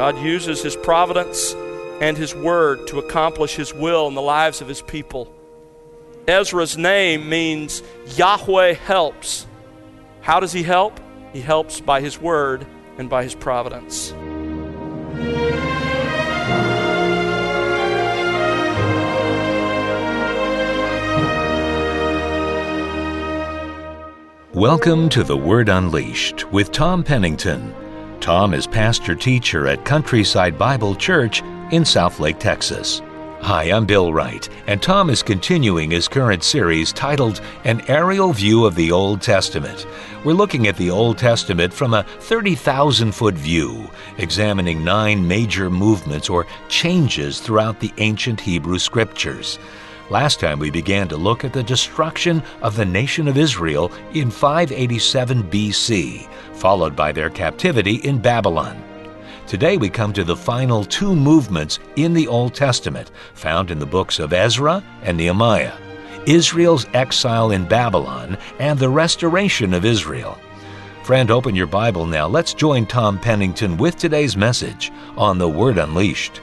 God uses His providence and His Word to accomplish His will in the lives of His people. Ezra's name means Yahweh helps. How does He help? He helps by His Word and by His providence. Welcome to The Word Unleashed with Tom Pennington. Tom is pastor teacher at Countryside Bible Church in Southlake, Texas. Hi, I'm Bill Wright, and Tom is continuing his current series titled An Aerial View of the Old Testament. We're looking at the Old Testament from a 30,000 foot view, examining nine major movements or changes throughout the ancient Hebrew scriptures. Last time we began to look at the destruction of the nation of Israel in 587 BC, followed by their captivity in Babylon. Today we come to the final two movements in the Old Testament, found in the books of Ezra and Nehemiah Israel's exile in Babylon and the restoration of Israel. Friend, open your Bible now. Let's join Tom Pennington with today's message on the Word Unleashed.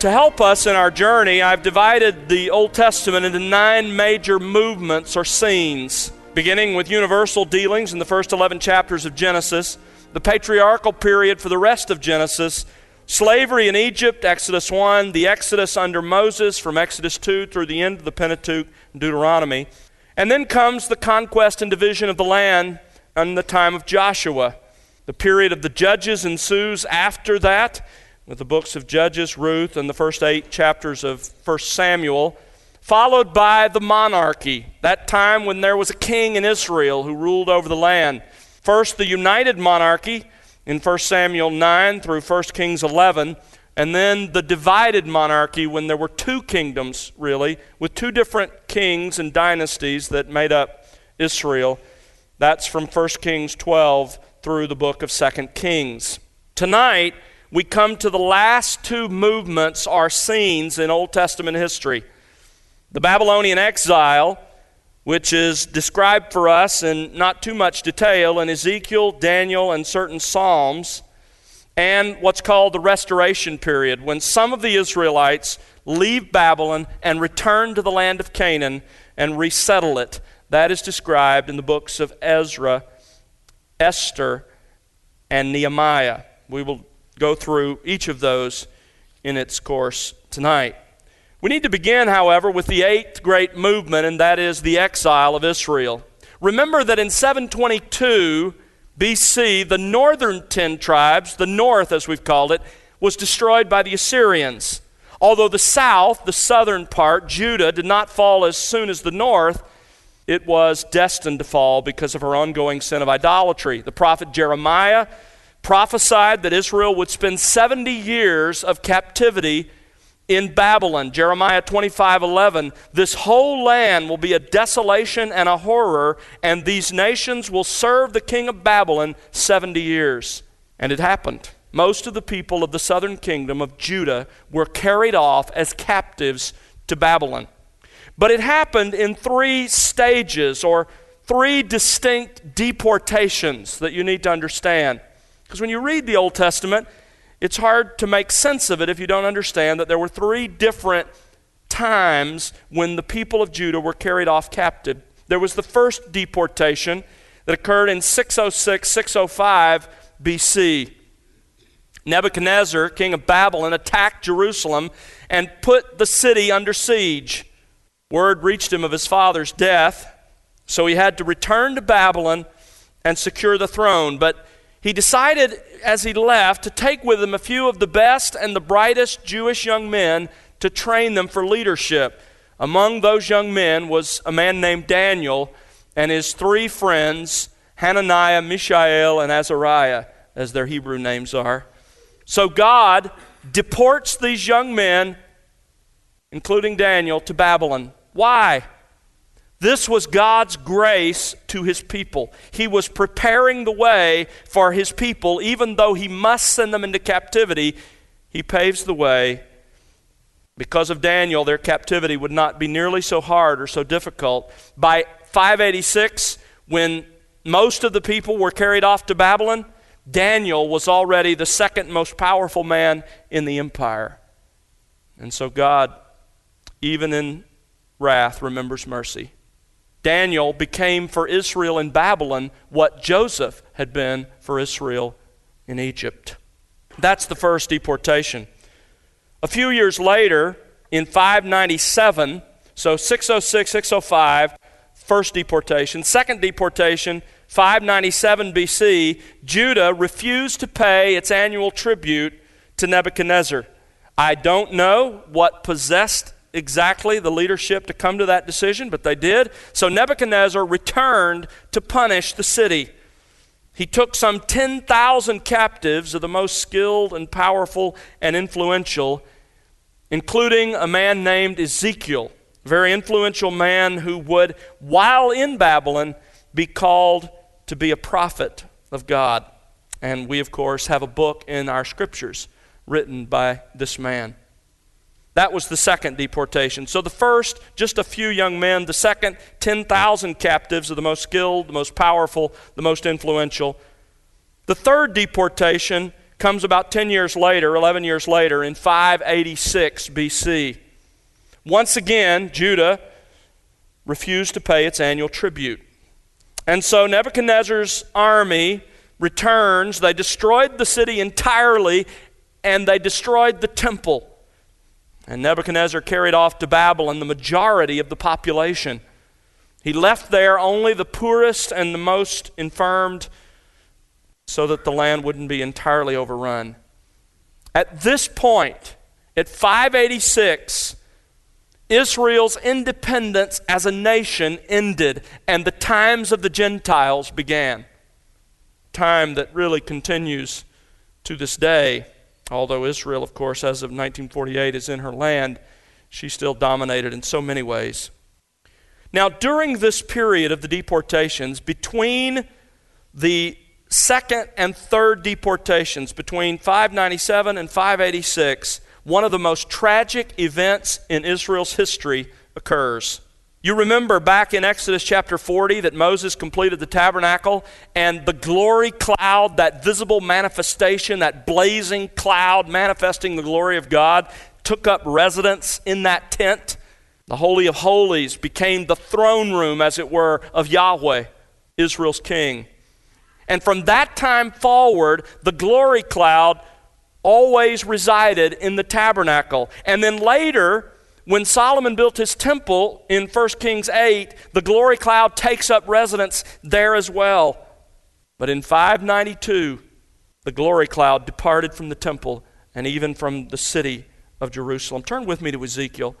To help us in our journey, I've divided the Old Testament into nine major movements or scenes, beginning with universal dealings in the first 11 chapters of Genesis, the patriarchal period for the rest of Genesis, slavery in Egypt, Exodus 1, the Exodus under Moses from Exodus 2 through the end of the Pentateuch, Deuteronomy, and then comes the conquest and division of the land in the time of Joshua. The period of the judges ensues after that with the books of Judges, Ruth, and the first eight chapters of 1 Samuel, followed by the monarchy, that time when there was a king in Israel who ruled over the land. First, the united monarchy in 1 Samuel 9 through 1 Kings 11, and then the divided monarchy when there were two kingdoms, really, with two different kings and dynasties that made up Israel. That's from 1 Kings 12 through the book of 2 Kings. Tonight, we come to the last two movements or scenes in Old Testament history. The Babylonian exile, which is described for us in not too much detail in Ezekiel, Daniel, and certain Psalms, and what's called the restoration period, when some of the Israelites leave Babylon and return to the land of Canaan and resettle it. That is described in the books of Ezra, Esther, and Nehemiah. We will go through each of those in its course tonight. We need to begin, however, with the eighth great movement, and that is the exile of Israel. Remember that in 722 BC, the northern ten tribes, the north as we've called it, was destroyed by the Assyrians. Although the south, the southern part, Judah, did not fall as soon as the north, it was destined to fall because of her ongoing sin of idolatry. The prophet Jeremiah prophesied that Israel would spend 70 years of captivity in Babylon. Jeremiah 25 11. This whole land will be a desolation and a horror, and these nations will serve the king of Babylon 70 years. And it happened. Most of the people of the southern kingdom of Judah were carried off as captives to Babylon. But it happened in three stages or three distinct deportations that you need to understand. Because when you read the Old Testament, it's hard to make sense of it if you don't understand that there were three different times when the people of Judah were carried off captive. There was the first deportation that occurred in 606, 605 BC. Nebuchadnezzar, king of Babylon, attacked Jerusalem and put the city under siege. Word reached him of his father's death, so he had to return to Babylon and secure the throne. But he decided as he left to take with him a few of the best and the brightest Jewish young men to train them for leadership. Among those young men was a man named Daniel and his three friends, Hananiah, Mishael, and Azariah, as their Hebrew names are. So God deports these young men, including Daniel, to Babylon. Why? This was God's grace to his people. He was preparing the way for his people, even though he must send them into captivity. He paves the way. Because of Daniel, their captivity would not be nearly so hard or so difficult. By 586, when most of the people were carried off to Babylon, Daniel was already the second most powerful man in the empire. And so God, even in wrath, remembers mercy. Daniel became for Israel in Babylon what Joseph had been for Israel in Egypt. That's the first deportation. A few years later, in 597, so 606, 605, first deportation. Second deportation, 597 BC, Judah refused to pay its annual tribute to Nebuchadnezzar. I don't know what possessed exactly the leadership to come to that decision, but they did. So Nebuchadnezzar returned to punish the city. He took some 10,000 captives of the most skilled and powerful and influential, including a man named Ezekiel, a very influential man who would, while in Babylon, be called to be a prophet of God. And we, of course, have a book in our scriptures written by this man. That was the second deportation. So the first, just a few young men. The second, 10,000 captives of the most skilled, the most powerful, the most influential. The third deportation comes about 10 years later, 11 years later, in 586 BC. Once again, Judah refused to pay its annual tribute. And so Nebuchadnezzar's army returns. They destroyed the city entirely, and they destroyed the temple. And Nebuchadnezzar carried off to Babylon the majority of the population. He left there only the poorest and the most infirmed so that the land wouldn't be entirely overrun. At this point, at 586, Israel's independence as a nation ended and the times of the Gentiles began. Time that really continues to this day. Although Israel, of course, as of 1948 is in her land, she still dominated in so many ways. Now, during this period of the deportations, between the second and third deportations, between 597 and 586, one of the most tragic events in Israel's history occurs. You remember back in Exodus chapter 40 that Moses completed the tabernacle and the glory cloud, that visible manifestation, that blazing cloud manifesting the glory of God, took up residence in that tent. The Holy of Holies became the throne room, as it were, of Yahweh, Israel's king. And from that time forward, the glory cloud always resided in the tabernacle. And then later, when Solomon built his temple in 1 Kings 8, the glory cloud takes up residence there as well. But in 592, the glory cloud departed from the temple and even from the city of Jerusalem. Turn with me to Ezekiel.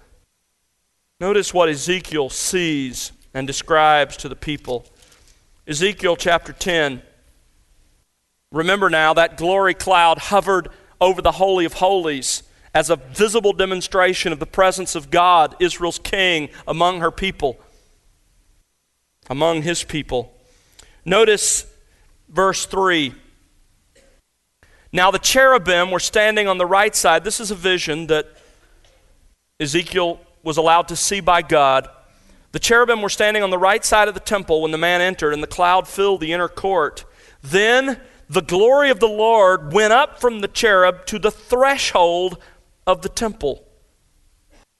Notice what Ezekiel sees and describes to the people. Ezekiel chapter 10. Remember now that glory cloud hovered over the Holy of Holies as a visible demonstration of the presence of God, Israel's king, among her people, among his people. Notice verse 3. Now the cherubim were standing on the right side. This is a vision that Ezekiel was allowed to see by God. The cherubim were standing on the right side of the temple when the man entered, and the cloud filled the inner court. Then the glory of the Lord went up from the cherub to the threshold of the temple.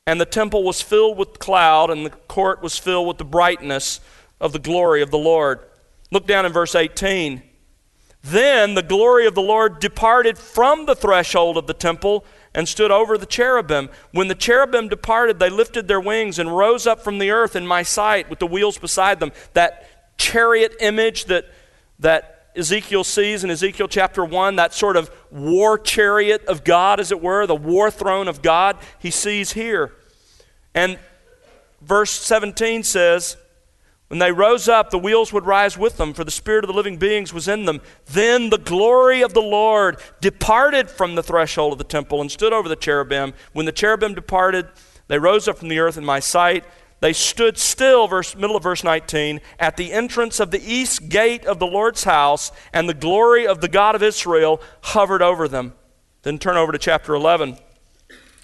And the temple was filled with cloud, and the court was filled with the brightness of the glory of the Lord. Look down in verse 18. Then the glory of the Lord departed from the threshold of the temple and stood over the cherubim. When the cherubim departed, they lifted their wings and rose up from the earth in my sight with the wheels beside them. That chariot image that, that Ezekiel sees in Ezekiel chapter 1, that sort of war chariot of God, as it were, the war throne of God, he sees here. And verse 17 says, When they rose up, the wheels would rise with them, for the spirit of the living beings was in them. Then the glory of the Lord departed from the threshold of the temple and stood over the cherubim. When the cherubim departed, they rose up from the earth in my sight. They stood still, verse, middle of verse 19, at the entrance of the east gate of the Lord's house, and the glory of the God of Israel hovered over them. Then turn over to chapter 11,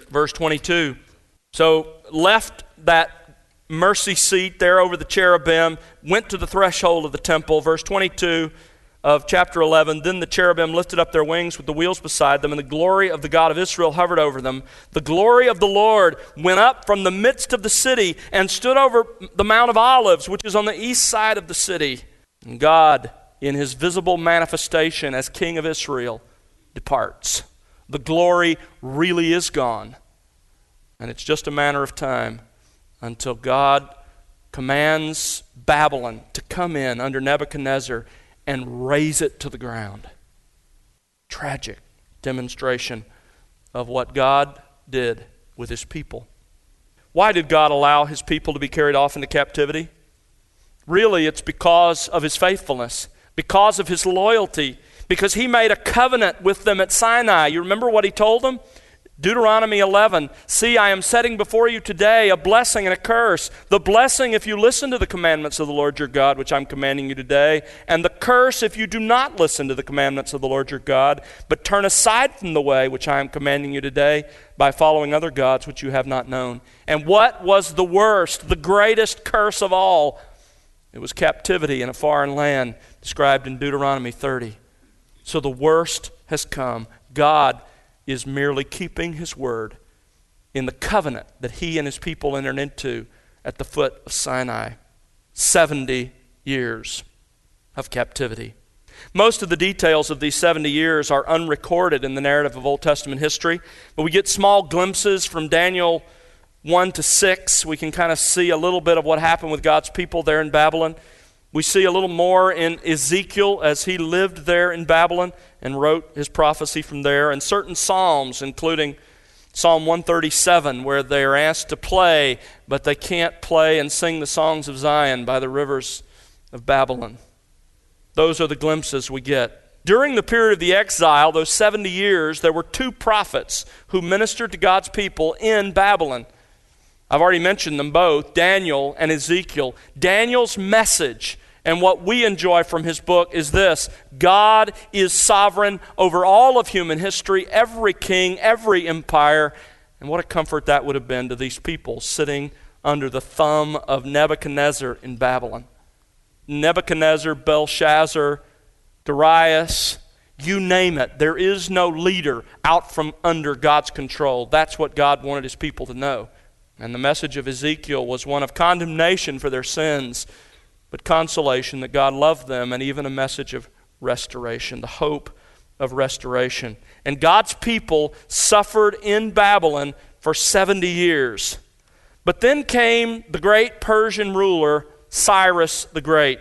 verse 22. So, left that mercy seat there over the cherubim, went to the threshold of the temple. Verse 22 of chapter 11 Then the cherubim lifted up their wings with the wheels beside them, and the glory of the God of Israel hovered over them. The glory of the Lord went up from the midst of the city and stood over the Mount of Olives, which is on the east side of the city. And God, in his visible manifestation as King of Israel, departs. The glory really is gone. And it's just a matter of time until God commands Babylon to come in under Nebuchadnezzar and raze it to the ground. Tragic demonstration of what God did with his people. Why did God allow his people to be carried off into captivity? Really, it's because of his faithfulness, because of his loyalty, because he made a covenant with them at Sinai. You remember what he told them? Deuteronomy 11 See, I am setting before you today a blessing and a curse. The blessing if you listen to the commandments of the Lord your God, which I'm commanding you today, and the curse if you do not listen to the commandments of the Lord your God, but turn aside from the way which I am commanding you today by following other gods which you have not known. And what was the worst, the greatest curse of all? It was captivity in a foreign land, described in Deuteronomy 30. So the worst has come. God is merely keeping his word in the covenant that he and his people entered into at the foot of Sinai. 70 years of captivity. Most of the details of these 70 years are unrecorded in the narrative of Old Testament history, but we get small glimpses from Daniel 1 to 6. We can kind of see a little bit of what happened with God's people there in Babylon. We see a little more in Ezekiel as he lived there in Babylon and wrote his prophecy from there, and certain Psalms, including Psalm 137, where they are asked to play, but they can't play and sing the songs of Zion by the rivers of Babylon. Those are the glimpses we get. During the period of the exile, those 70 years, there were two prophets who ministered to God's people in Babylon. I've already mentioned them both Daniel and Ezekiel. Daniel's message and what we enjoy from his book is this God is sovereign over all of human history, every king, every empire. And what a comfort that would have been to these people sitting under the thumb of Nebuchadnezzar in Babylon. Nebuchadnezzar, Belshazzar, Darius, you name it. There is no leader out from under God's control. That's what God wanted his people to know. And the message of Ezekiel was one of condemnation for their sins but consolation that God loved them, and even a message of restoration, the hope of restoration. And God's people suffered in Babylon for 70 years. But then came the great Persian ruler, Cyrus the Great.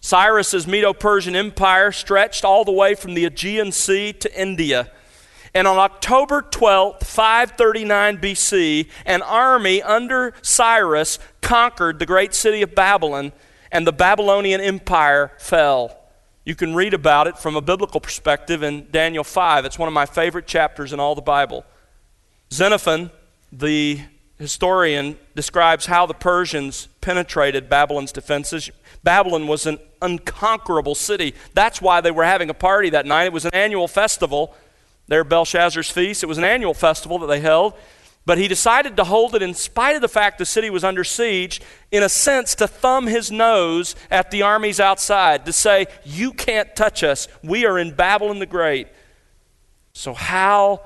Cyrus's Medo Persian Empire stretched all the way from the Aegean Sea to India. And on October 12th, 539 BC, an army under Cyrus conquered the great city of Babylon, and the Babylonian Empire fell. You can read about it from a biblical perspective in Daniel 5. It's one of my favorite chapters in all the Bible. Xenophon, the historian, describes how the Persians penetrated Babylon's defenses. Babylon was an unconquerable city. That's why they were having a party that night. It was an annual festival there, Belshazzar's feast. It was an annual festival that they held. But he decided to hold it in spite of the fact the city was under siege, in a sense, to thumb his nose at the armies outside, to say, You can't touch us. We are in Babylon the Great. So, how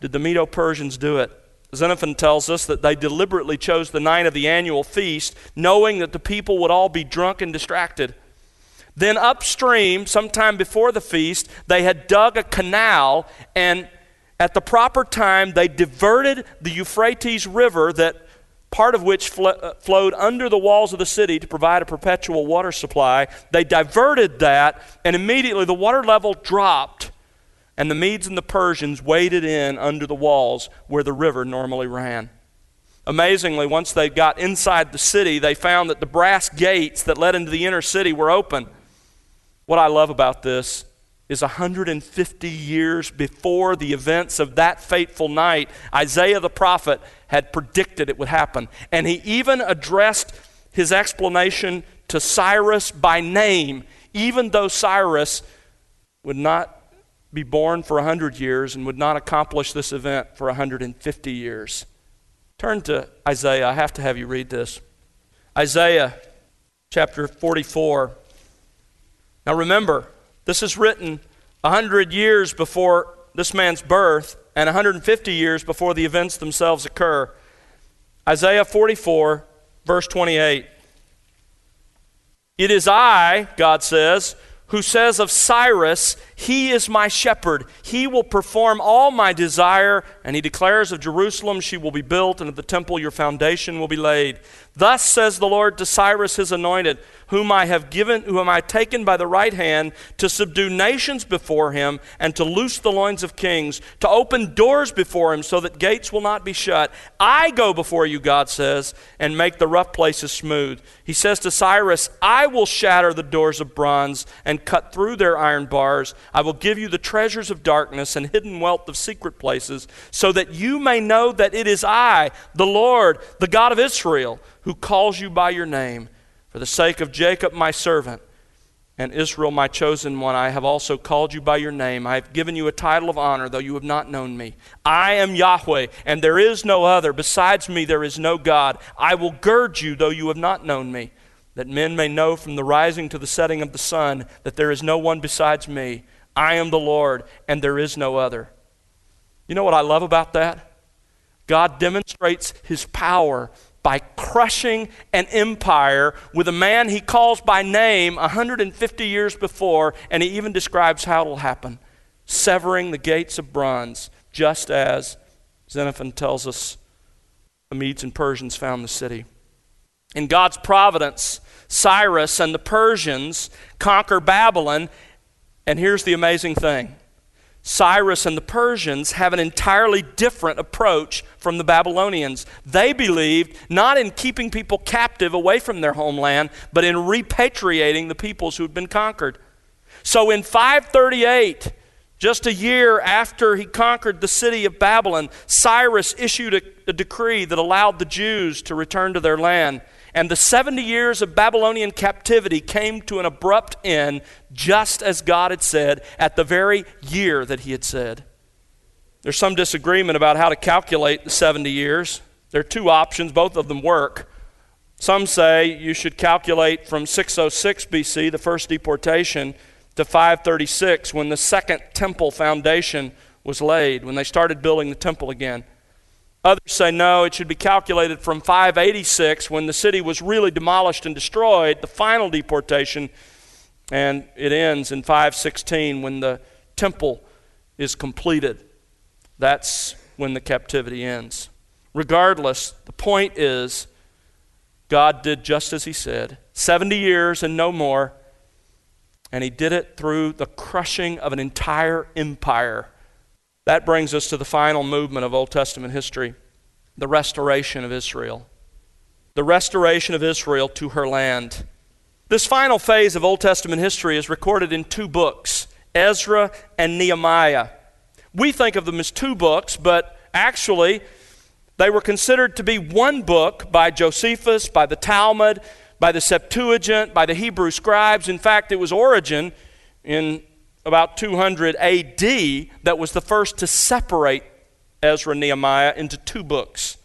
did the Medo Persians do it? Xenophon tells us that they deliberately chose the night of the annual feast, knowing that the people would all be drunk and distracted. Then upstream, sometime before the feast, they had dug a canal, and at the proper time, they diverted the Euphrates River, that part of which fl- uh, flowed under the walls of the city to provide a perpetual water supply. They diverted that, and immediately the water level dropped, and the Medes and the Persians waded in under the walls where the river normally ran. Amazingly, once they got inside the city, they found that the brass gates that led into the inner city were open. What I love about this is 150 years before the events of that fateful night, Isaiah the prophet had predicted it would happen. And he even addressed his explanation to Cyrus by name, even though Cyrus would not be born for 100 years and would not accomplish this event for 150 years. Turn to Isaiah. I have to have you read this. Isaiah chapter 44. Now remember, this is written 100 years before this man's birth and 150 years before the events themselves occur. Isaiah 44, verse 28. It is I, God says, who says of Cyrus, He is my shepherd. He will perform all my desire. And he declares of Jerusalem, She will be built, and of the temple, your foundation will be laid. Thus says the Lord to Cyrus, his anointed whom I have given, whom I taken by the right hand to subdue nations before him and to loose the loins of kings, to open doors before him so that gates will not be shut. I go before you, God says, and make the rough places smooth. He says to Cyrus, I will shatter the doors of bronze and cut through their iron bars. I will give you the treasures of darkness and hidden wealth of secret places, so that you may know that it is I, the Lord, the God of Israel, who calls you by your name. For the sake of Jacob, my servant, and Israel, my chosen one, I have also called you by your name. I have given you a title of honor, though you have not known me. I am Yahweh, and there is no other. Besides me, there is no God. I will gird you, though you have not known me, that men may know from the rising to the setting of the sun that there is no one besides me. I am the Lord, and there is no other. You know what I love about that? God demonstrates his power by crushing an empire with a man he calls by name 150 years before, and he even describes how it'll happen severing the gates of bronze, just as Xenophon tells us the Medes and Persians found the city. In God's providence, Cyrus and the Persians conquer Babylon, and here's the amazing thing Cyrus and the Persians have an entirely different approach from the Babylonians. They believed not in keeping people captive away from their homeland, but in repatriating the peoples who had been conquered. So in 538, just a year after he conquered the city of Babylon, Cyrus issued a, a decree that allowed the Jews to return to their land. And the 70 years of Babylonian captivity came to an abrupt end, just as God had said, at the very year that He had said. There's some disagreement about how to calculate the 70 years. There are two options, both of them work. Some say you should calculate from 606 BC, the first deportation, to 536, when the second temple foundation was laid, when they started building the temple again. Others say no, it should be calculated from 586 when the city was really demolished and destroyed, the final deportation, and it ends in 516 when the temple is completed. That's when the captivity ends. Regardless, the point is God did just as He said 70 years and no more, and He did it through the crushing of an entire empire that brings us to the final movement of Old Testament history the restoration of Israel. The restoration of Israel to her land. This final phase of Old Testament history is recorded in two books Ezra and Nehemiah. We think of them as two books, but actually, they were considered to be one book by Josephus, by the Talmud, by the Septuagint, by the Hebrew scribes. In fact, it was Origen in about 200 AD that was the first to separate Ezra and Nehemiah into two books.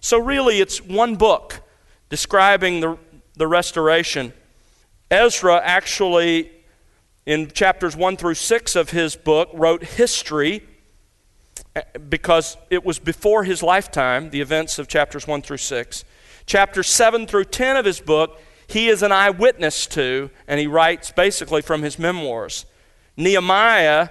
So, really, it's one book describing the, the restoration. Ezra actually, in chapters 1 through 6 of his book, wrote history eh, because it was before his lifetime, the events of chapters 1 through 6. Chapters 7 through 10 of his book, he is an eyewitness to, and he writes basically from his memoirs. Nehemiah,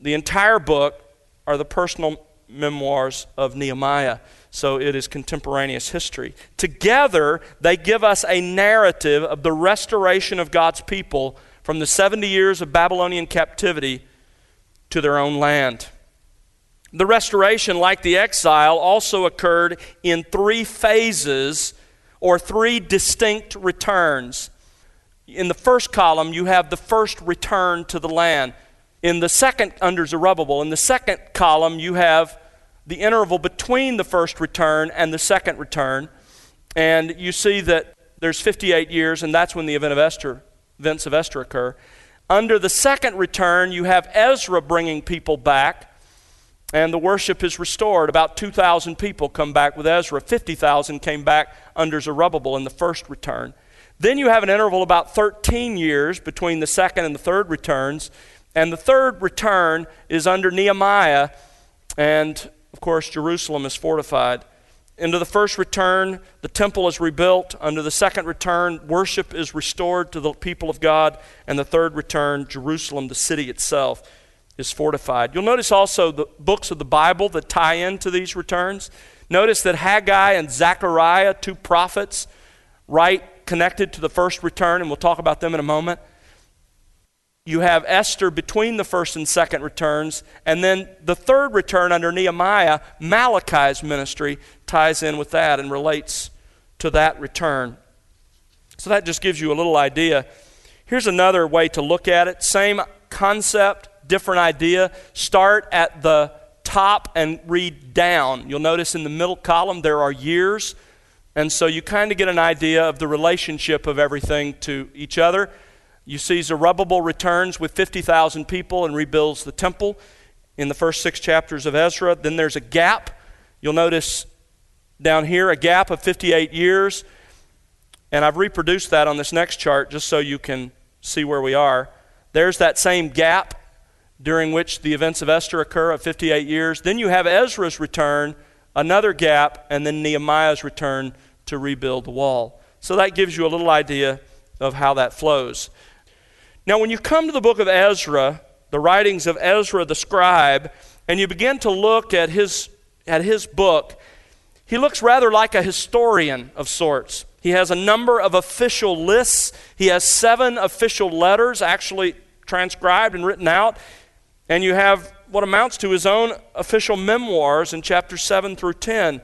the entire book, are the personal memoirs of Nehemiah. So it is contemporaneous history. Together, they give us a narrative of the restoration of God's people from the 70 years of Babylonian captivity to their own land. The restoration, like the exile, also occurred in three phases or three distinct returns in the first column, you have the first return to the land. In the second, under Zerubbabel, in the second column, you have the interval between the first return and the second return. And you see that there's 58 years, and that's when the event of Esther, events of Esther occur. Under the second return, you have Ezra bringing people back, and the worship is restored. About 2,000 people come back with Ezra. 50,000 came back under Zerubbabel in the first return. Then you have an interval about 13 years between the second and the third returns. And the third return is under Nehemiah. And of course, Jerusalem is fortified. Into the first return, the temple is rebuilt. Under the second return, worship is restored to the people of God. And the third return, Jerusalem, the city itself, is fortified. You'll notice also the books of the Bible that tie into these returns. Notice that Haggai and Zechariah, two prophets, write connected to the first return, and we'll talk about them in a moment. You have Esther between the first and second returns, and then the third return under Nehemiah, Malachi's ministry, ties in with that and relates to that return. So that just gives you a little idea. Here's another way to look at it same concept, different idea. Start at the top and read down. You'll notice in the middle column there are years. And so you kind of get an idea of the relationship of everything to each other. You see Zerubbabel returns with 50,000 people and rebuilds the temple in the first six chapters of Ezra. Then there's a gap. You'll notice down here a gap of 58 years. And I've reproduced that on this next chart just so you can see where we are. There's that same gap during which the events of Esther occur of 58 years. Then you have Ezra's return another gap, and then Nehemiah's return to rebuild the wall. So that gives you a little idea of how that flows. Now, when you come to the book of Ezra, the writings of Ezra the scribe, and you begin to look at his, at his book, he looks rather like a historian of sorts. He has a number of official lists. He has seven official letters actually transcribed and written out. And you have what amounts to his own official memoirs in chapter 7 through 10.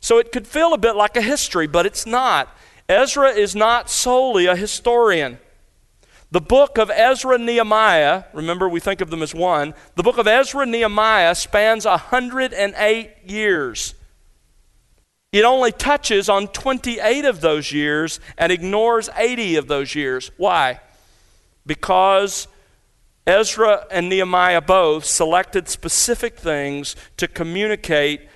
So it could feel a bit like a history, but it's not. Ezra is not solely a historian. The book of Ezra Nehemiah, remember we think of them as one, the book of Ezra Nehemiah spans 108 years. It only touches on 28 of those years and ignores 80 of those years. Why? Because Ezra and Nehemiah both selected specific things to communicate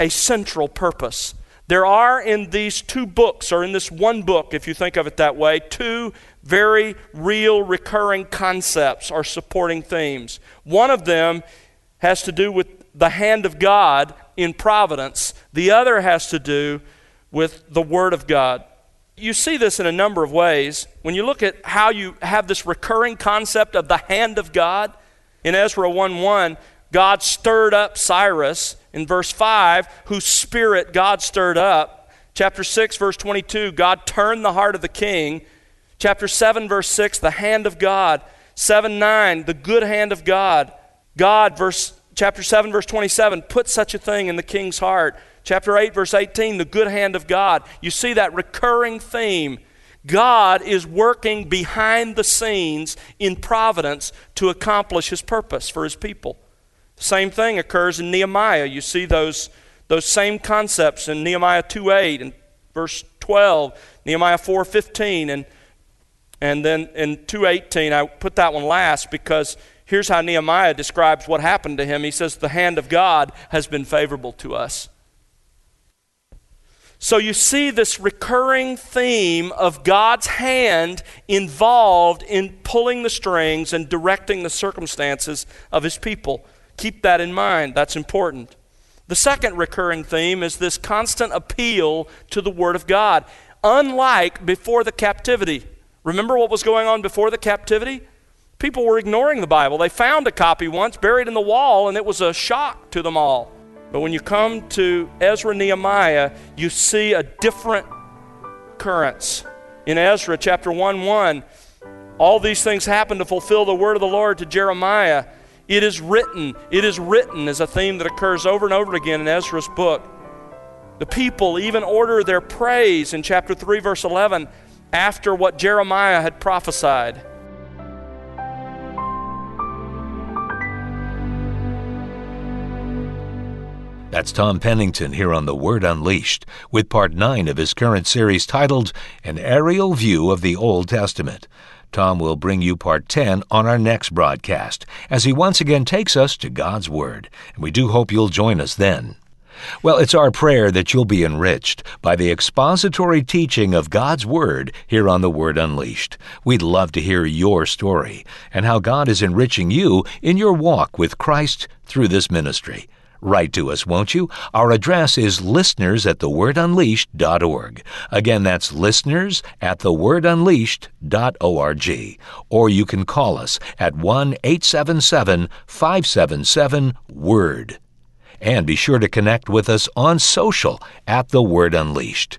a central purpose. There are in these two books, or in this one book, if you think of it that way, two very real recurring concepts or supporting themes. One of them has to do with the hand of God in providence, the other has to do with the Word of God. You see this in a number of ways. When you look at how you have this recurring concept of the hand of God, in Ezra 1 1, God stirred up Cyrus. In verse 5, whose spirit God stirred up. Chapter 6, verse 22, God turned the heart of the king. Chapter 7, verse 6, the hand of God. 7 9, the good hand of God. God, verse, chapter 7, verse 27, put such a thing in the king's heart. Chapter 8, verse 18, the good hand of God. You see that recurring theme. God is working behind the scenes in providence to accomplish his purpose for his people. Same thing occurs in Nehemiah. You see those, those same concepts in Nehemiah 2 8 and verse 12, Nehemiah 4 15, and, and then in 2.18, I put that one last because here's how Nehemiah describes what happened to him. He says, The hand of God has been favorable to us. So you see this recurring theme of God's hand involved in pulling the strings and directing the circumstances of his people. Keep that in mind, that's important. The second recurring theme is this constant appeal to the Word of God, unlike before the captivity. Remember what was going on before the captivity? People were ignoring the Bible. They found a copy once buried in the wall, and it was a shock to them all. But when you come to Ezra Nehemiah, you see a different occurrence. In Ezra chapter 1 1, all these things happen to fulfill the word of the Lord to Jeremiah. It is written, it is written is a theme that occurs over and over again in Ezra's book. The people even order their praise in chapter 3, verse 11, after what Jeremiah had prophesied. That's Tom Pennington here on The Word Unleashed with part 9 of his current series titled An Aerial View of the Old Testament. Tom will bring you part 10 on our next broadcast as he once again takes us to God's Word, and we do hope you'll join us then. Well, it's our prayer that you'll be enriched by the expository teaching of God's Word here on The Word Unleashed. We'd love to hear your story and how God is enriching you in your walk with Christ through this ministry. Write to us, won't you? Our address is listeners at thewordunleashed.org. Again, that's listeners at thewordunleashed.org. Or you can call us at 1 877 577 WORD. And be sure to connect with us on social at The Word Unleashed.